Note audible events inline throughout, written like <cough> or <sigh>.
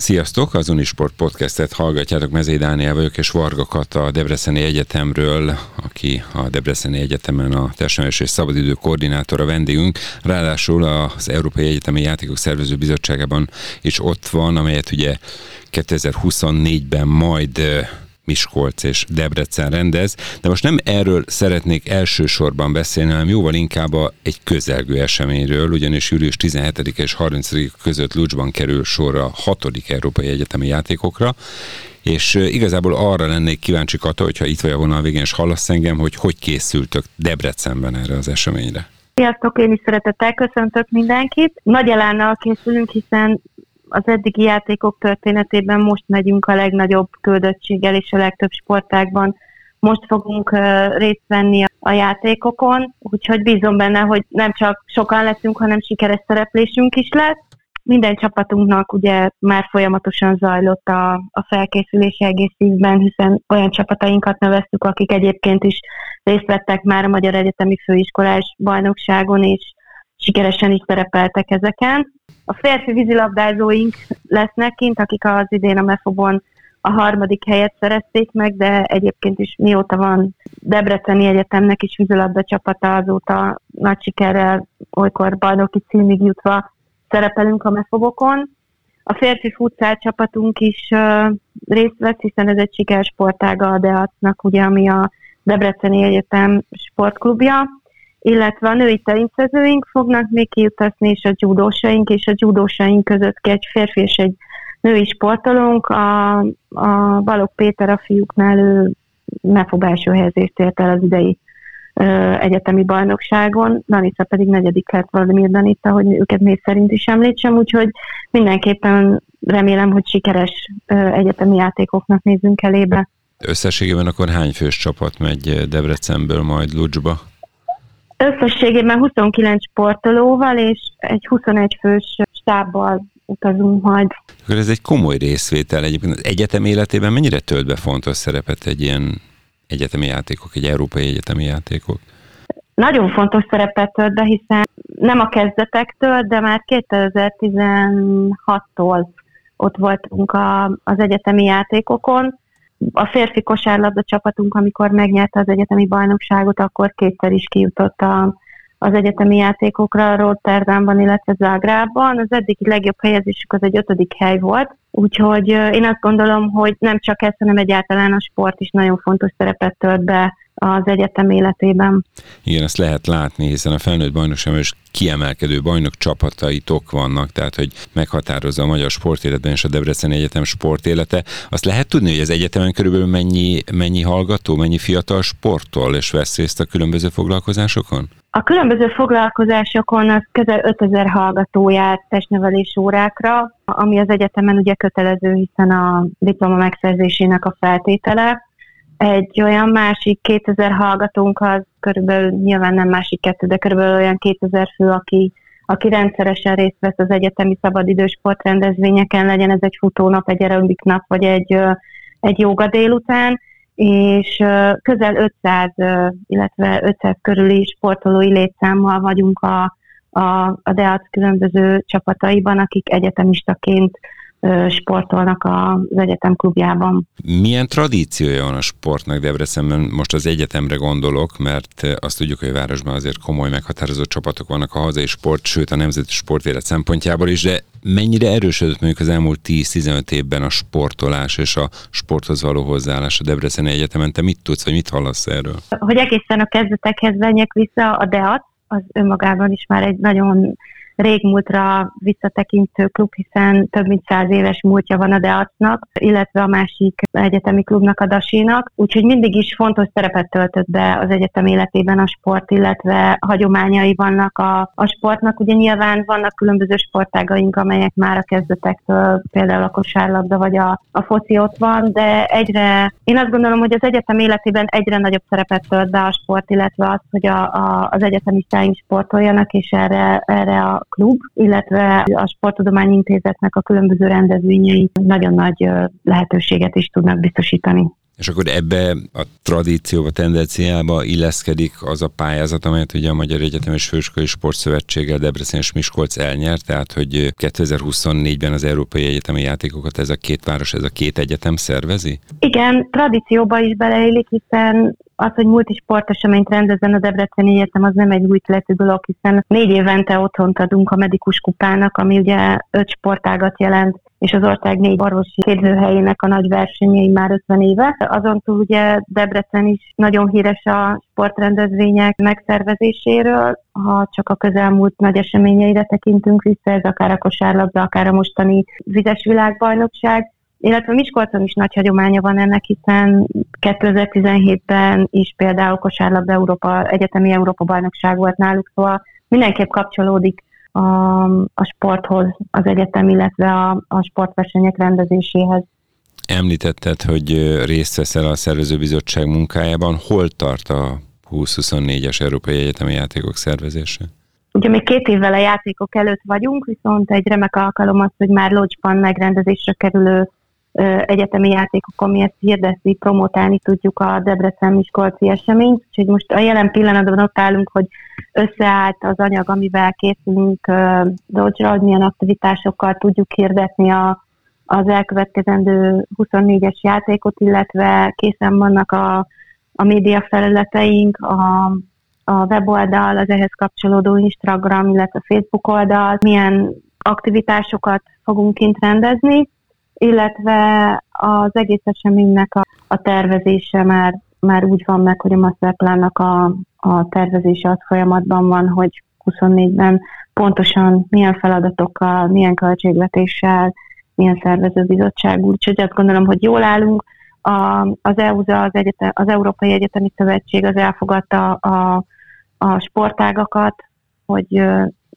Sziasztok! Az Unisport podcastet hallgatjátok, Mezei Dániel vagyok, és Varga Kata a Debreceni Egyetemről, aki a Debreceni Egyetemen a Testnevelés és Szabadidő koordinátora vendégünk. Ráadásul az Európai Egyetemi Játékok Szervező Bizottságában is ott van, amelyet ugye 2024-ben majd Miskolc és Debrecen rendez, de most nem erről szeretnék elsősorban beszélni, hanem jóval inkább egy közelgő eseményről, ugyanis július 17 és 30 között Lucsban kerül sor a 6. Európai Egyetemi Játékokra, és igazából arra lennék kíváncsi Kata, hogyha itt vagy a vonal végén, és hallasz engem, hogy hogy készültök Debrecenben erre az eseményre. Sziasztok, én is szeretettel köszöntök mindenkit. Nagy elánnal készülünk, hiszen az eddigi játékok történetében most megyünk a legnagyobb küldöttséggel és a legtöbb sportágban. Most fogunk részt venni a játékokon, úgyhogy bízom benne, hogy nem csak sokan leszünk, hanem sikeres szereplésünk is lesz. Minden csapatunknak ugye már folyamatosan zajlott a, a felkészülés egész évben, hiszen olyan csapatainkat neveztük, akik egyébként is részt vettek már a Magyar Egyetemi Főiskolás bajnokságon, és sikeresen is szerepeltek ezeken. A férfi vízilabdázóink lesznek kint, akik az idén a Mefobon a harmadik helyet szerezték meg, de egyébként is mióta van Debreceni Egyetemnek is vízilabda csapata, azóta nagy sikerrel, olykor bajnoki címig jutva szerepelünk a Mefobokon. A férfi futszál csapatunk is részt vesz, hiszen ez egy sikersportága a DEAC-nak, ugye, ami a Debreceni Egyetem sportklubja illetve a női teniszezőink fognak még kiutazni, és a judósaink, és a judósaink között egy férfi és egy női sportolónk, a, a Balog Péter a fiúknál ő fog első helyezést ért el az idei ö, egyetemi bajnokságon, Danica pedig negyedik lett Vladimir Danica, hogy őket név szerint is említsem, úgyhogy mindenképpen remélem, hogy sikeres ö, egyetemi játékoknak nézzünk elébe. Összességében akkor hány fős csapat megy Debrecenből majd Lucsba? Összességében 29 sportolóval és egy 21 fős stábbal utazunk majd. Akkor ez egy komoly részvétel. Egyébként az egyetem életében mennyire tölt be fontos szerepet egy ilyen egyetemi játékok, egy európai egyetemi játékok? Nagyon fontos szerepet tölt be, hiszen nem a kezdetektől, de már 2016-tól ott voltunk a, az egyetemi játékokon, a férfi kosárlabda csapatunk, amikor megnyerte az egyetemi bajnokságot, akkor kétszer is kijutott a, az egyetemi játékokra Rotterdamban, illetve Zágrában. Az eddigi legjobb helyezésük az egy ötödik hely volt, úgyhogy én azt gondolom, hogy nem csak ez, hanem egyáltalán a sport is nagyon fontos szerepet tölt be az egyetem életében. Igen, ezt lehet látni, hiszen a felnőtt bajnokságban is kiemelkedő bajnok csapataitok vannak, tehát hogy meghatározza a magyar sportéletben és a Debreceni Egyetem sportélete. Azt lehet tudni, hogy az egyetemen körülbelül mennyi, mennyi hallgató, mennyi fiatal sportol és vesz részt a különböző foglalkozásokon? A különböző foglalkozásokon az közel 5000 hallgató járt testnevelés órákra, ami az egyetemen ugye kötelező, hiszen a diploma megszerzésének a feltétele. Egy olyan másik 2000 hallgatónk az körülbelül, nyilván nem másik kettő, de körülbelül olyan 2000 fő, aki, aki rendszeresen részt vesz az egyetemi szabadidős sportrendezvényeken, legyen ez egy futónap, egy aerobik nap, vagy egy, egy joga délután, és közel 500, illetve 500 körüli sportolói létszámmal vagyunk a, a, a DEAC különböző csapataiban, akik egyetemistaként sportolnak az egyetem klubjában. Milyen tradíciója van a sportnak Debrecenben? Most az egyetemre gondolok, mert azt tudjuk, hogy a városban azért komoly meghatározó csapatok vannak a hazai sport, sőt a nemzeti sportélet szempontjából is, de mennyire erősödött mondjuk az elmúlt 10-15 évben a sportolás és a sporthoz való hozzáállás a Debreceni Egyetemen? Te mit tudsz, vagy mit hallasz erről? Hogy egészen a kezdetekhez menjek vissza, a DEAT az önmagában is már egy nagyon régmúltra visszatekintő klub, hiszen több mint száz éves múltja van a Deacnak, illetve a másik egyetemi klubnak, a Dasinak, úgyhogy mindig is fontos szerepet töltött be az egyetem életében a sport, illetve hagyományai vannak a, a sportnak. Ugye nyilván vannak különböző sportágaink, amelyek már a kezdetektől, például a kosárlabda vagy a, a foci ott van, de egyre, én azt gondolom, hogy az egyetem életében egyre nagyobb szerepet tölt be a sport, illetve az, hogy a, a, az egyetemistáink sportoljanak, és erre, erre a klub, illetve a Sporttudományi Intézetnek a különböző rendezvényei nagyon nagy lehetőséget is tudnak biztosítani. És akkor ebbe a tradícióba, tendenciába illeszkedik az a pályázat, amelyet ugye a Magyar Egyetem és Főiskolai Sportszövetséggel Debrecen és Miskolc elnyert, tehát hogy 2024-ben az Európai Egyetemi Játékokat ez a két város, ez a két egyetem szervezi? Igen, tradícióba is beleillik, hiszen az, hogy multisporteseményt rendezzen a Debreceni Egyetem, az nem egy új keletű dolog, hiszen négy évente otthont adunk a medikus kupának, ami ugye öt sportágat jelent, és az ország négy orvosi képzőhelyének a nagy versenyei már 50 éve. Azon túl ugye Debrecen is nagyon híres a sportrendezvények megszervezéséről, ha csak a közelmúlt nagy eseményeire tekintünk vissza, ez akár a kosárlabda, akár a mostani vizes világbajnokság, illetve Miskolcon is nagy hagyománya van ennek, hiszen 2017-ben is például kosárlabda Európa, egyetemi Európa bajnokság volt náluk, szóval mindenképp kapcsolódik a, a sporthoz az egyetem, illetve a, a sportversenyek rendezéséhez. Említetted, hogy részt veszel a szervezőbizottság munkájában. Hol tart a 2024-es Európai Egyetemi Játékok szervezése? Ugye még két évvel a játékok előtt vagyunk, viszont egy remek alkalom az, hogy már Locsban megrendezésre kerülő egyetemi játékokon mi ezt hirdetni, promotálni tudjuk a Debrecen-Miskolci eseményt, úgyhogy most a jelen pillanatban ott állunk, hogy összeállt az anyag, amivel készülünk dodge hogy milyen aktivitásokkal tudjuk hirdetni a, az elkövetkezendő 24-es játékot, illetve készen vannak a, a média felületeink, a, a weboldal, az ehhez kapcsolódó Instagram, illetve Facebook oldal, milyen aktivitásokat fogunk kint rendezni, illetve az egész eseménynek a, a tervezése már, már úgy van meg, hogy a masterplannak a, a tervezése az folyamatban van, hogy 24-ben pontosan milyen feladatokkal, milyen költségvetéssel, milyen szervezőbizottság, úgyhogy azt gondolom, hogy jól állunk. A, az EUZA, az, egyetem, az Európai Egyetemi Szövetség az elfogadta a, a sportágakat, hogy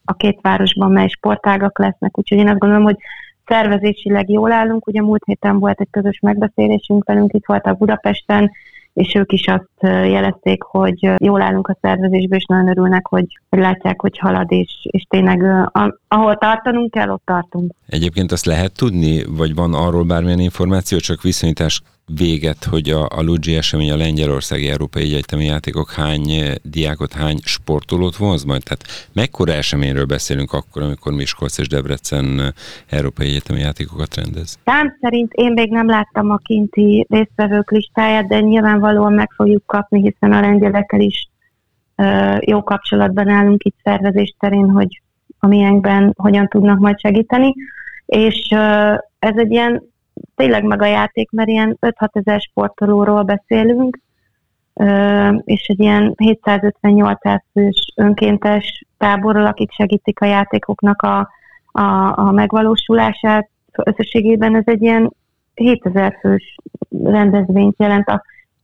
a két városban mely sportágak lesznek, úgyhogy én azt gondolom, hogy szervezésileg jól állunk. Ugye múlt héten volt egy közös megbeszélésünk velünk, itt voltak Budapesten, és ők is azt jelezték, hogy jól állunk a szervezésben, és nagyon örülnek, hogy, hogy látják, hogy halad, és, és tényleg ahol tartanunk kell, ott tartunk. Egyébként azt lehet tudni, vagy van arról bármilyen információ, csak viszonyítás véget, hogy a, a Luigi esemény a Lengyelországi Európai Egyetemi Játékok hány diákot, hány sportolót vonz majd? Tehát mekkora eseményről beszélünk akkor, amikor Miskolc és Debrecen Európai Egyetemi Játékokat rendez? Szám szerint én még nem láttam a kinti résztvevők listáját, de nyilvánvalóan meg fogjuk kapni, hiszen a lengyelekkel is ö, jó kapcsolatban állunk itt szervezés terén, hogy a miénkben hogyan tudnak majd segíteni. És ö, ez egy ilyen tényleg meg a játék, mert ilyen 5-6 ezer sportolóról beszélünk, és egy ilyen 750-800 fős önkéntes táborról, akik segítik a játékoknak a, a, a megvalósulását. Összességében ez egy ilyen 7000 fős rendezvényt jelent. A,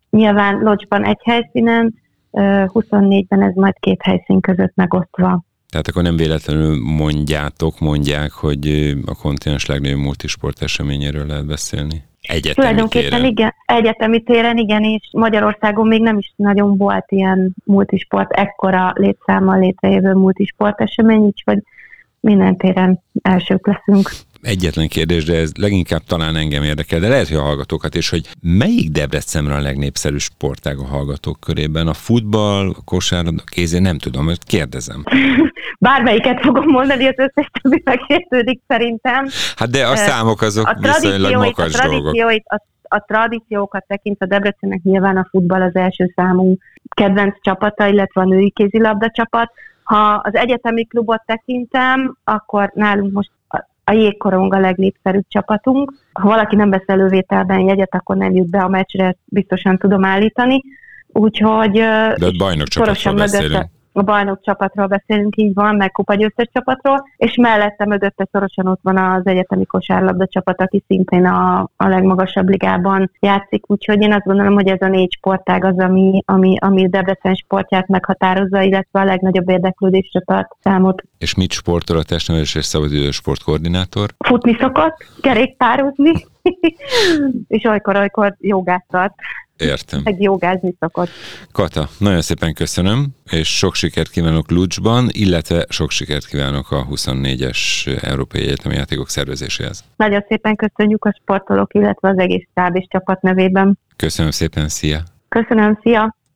nyilván Locsban egy helyszínen, 24-ben ez majd két helyszín között megosztva. Tehát akkor nem véletlenül mondjátok, mondják, hogy a kontinens legnagyobb multisport eseményéről lehet beszélni. Egyetemi Tulajdonképpen téren. igen, egyetemi téren igen, és Magyarországon még nem is nagyon volt ilyen multisport, ekkora létszámmal létrejövő multisport esemény, úgyhogy minden téren elsők leszünk egyetlen kérdés, de ez leginkább talán engem érdekel, de lehet, hogy a hallgatókat is, hogy melyik Debrecenre a legnépszerűbb sportág a hallgatók körében? A futball, a kosárlabda, a kézé, nem tudom, mert kérdezem. <laughs> Bármelyiket fogom mondani, az összes többi megkérdődik szerintem. Hát de a számok azok a viszonylag makas a dolgok. A, a tradíciókat tekintve Debrecennek nyilván a futball az első számú kedvenc csapata, illetve a női kézilabda csapat. Ha az egyetemi klubot tekintem, akkor nálunk most a jégkorong a legnépszerűbb csapatunk. Ha valaki nem vesz elővételben jegyet, akkor nem jut be a meccsre, biztosan tudom állítani. Úgyhogy De ott bajnok csapatról beszélünk a bajnok csapatról beszélünk, így van, meg kupagyőztes csapatról, és mellette mögötte szorosan ott van az egyetemi kosárlabda csapat, aki szintén a, a legmagasabb ligában játszik, úgyhogy én azt gondolom, hogy ez a négy sportág az, ami, ami, ami Debrecen sportját meghatározza, illetve a legnagyobb érdeklődésre tart számot. És mit sportol a testnevelés és szabadidős sportkoordinátor? Futni szokott, kerékpározni, <laughs> és olykor-olykor jogát tart. Értem. Meg jogázni szokott. Kata, nagyon szépen köszönöm, és sok sikert kívánok Lucsban, illetve sok sikert kívánok a 24-es Európai Egyetemi Játékok szervezéséhez. Nagyon szépen köszönjük a sportolók, illetve az egész stáb és csapat nevében. Köszönöm szépen, szia! Köszönöm, szia!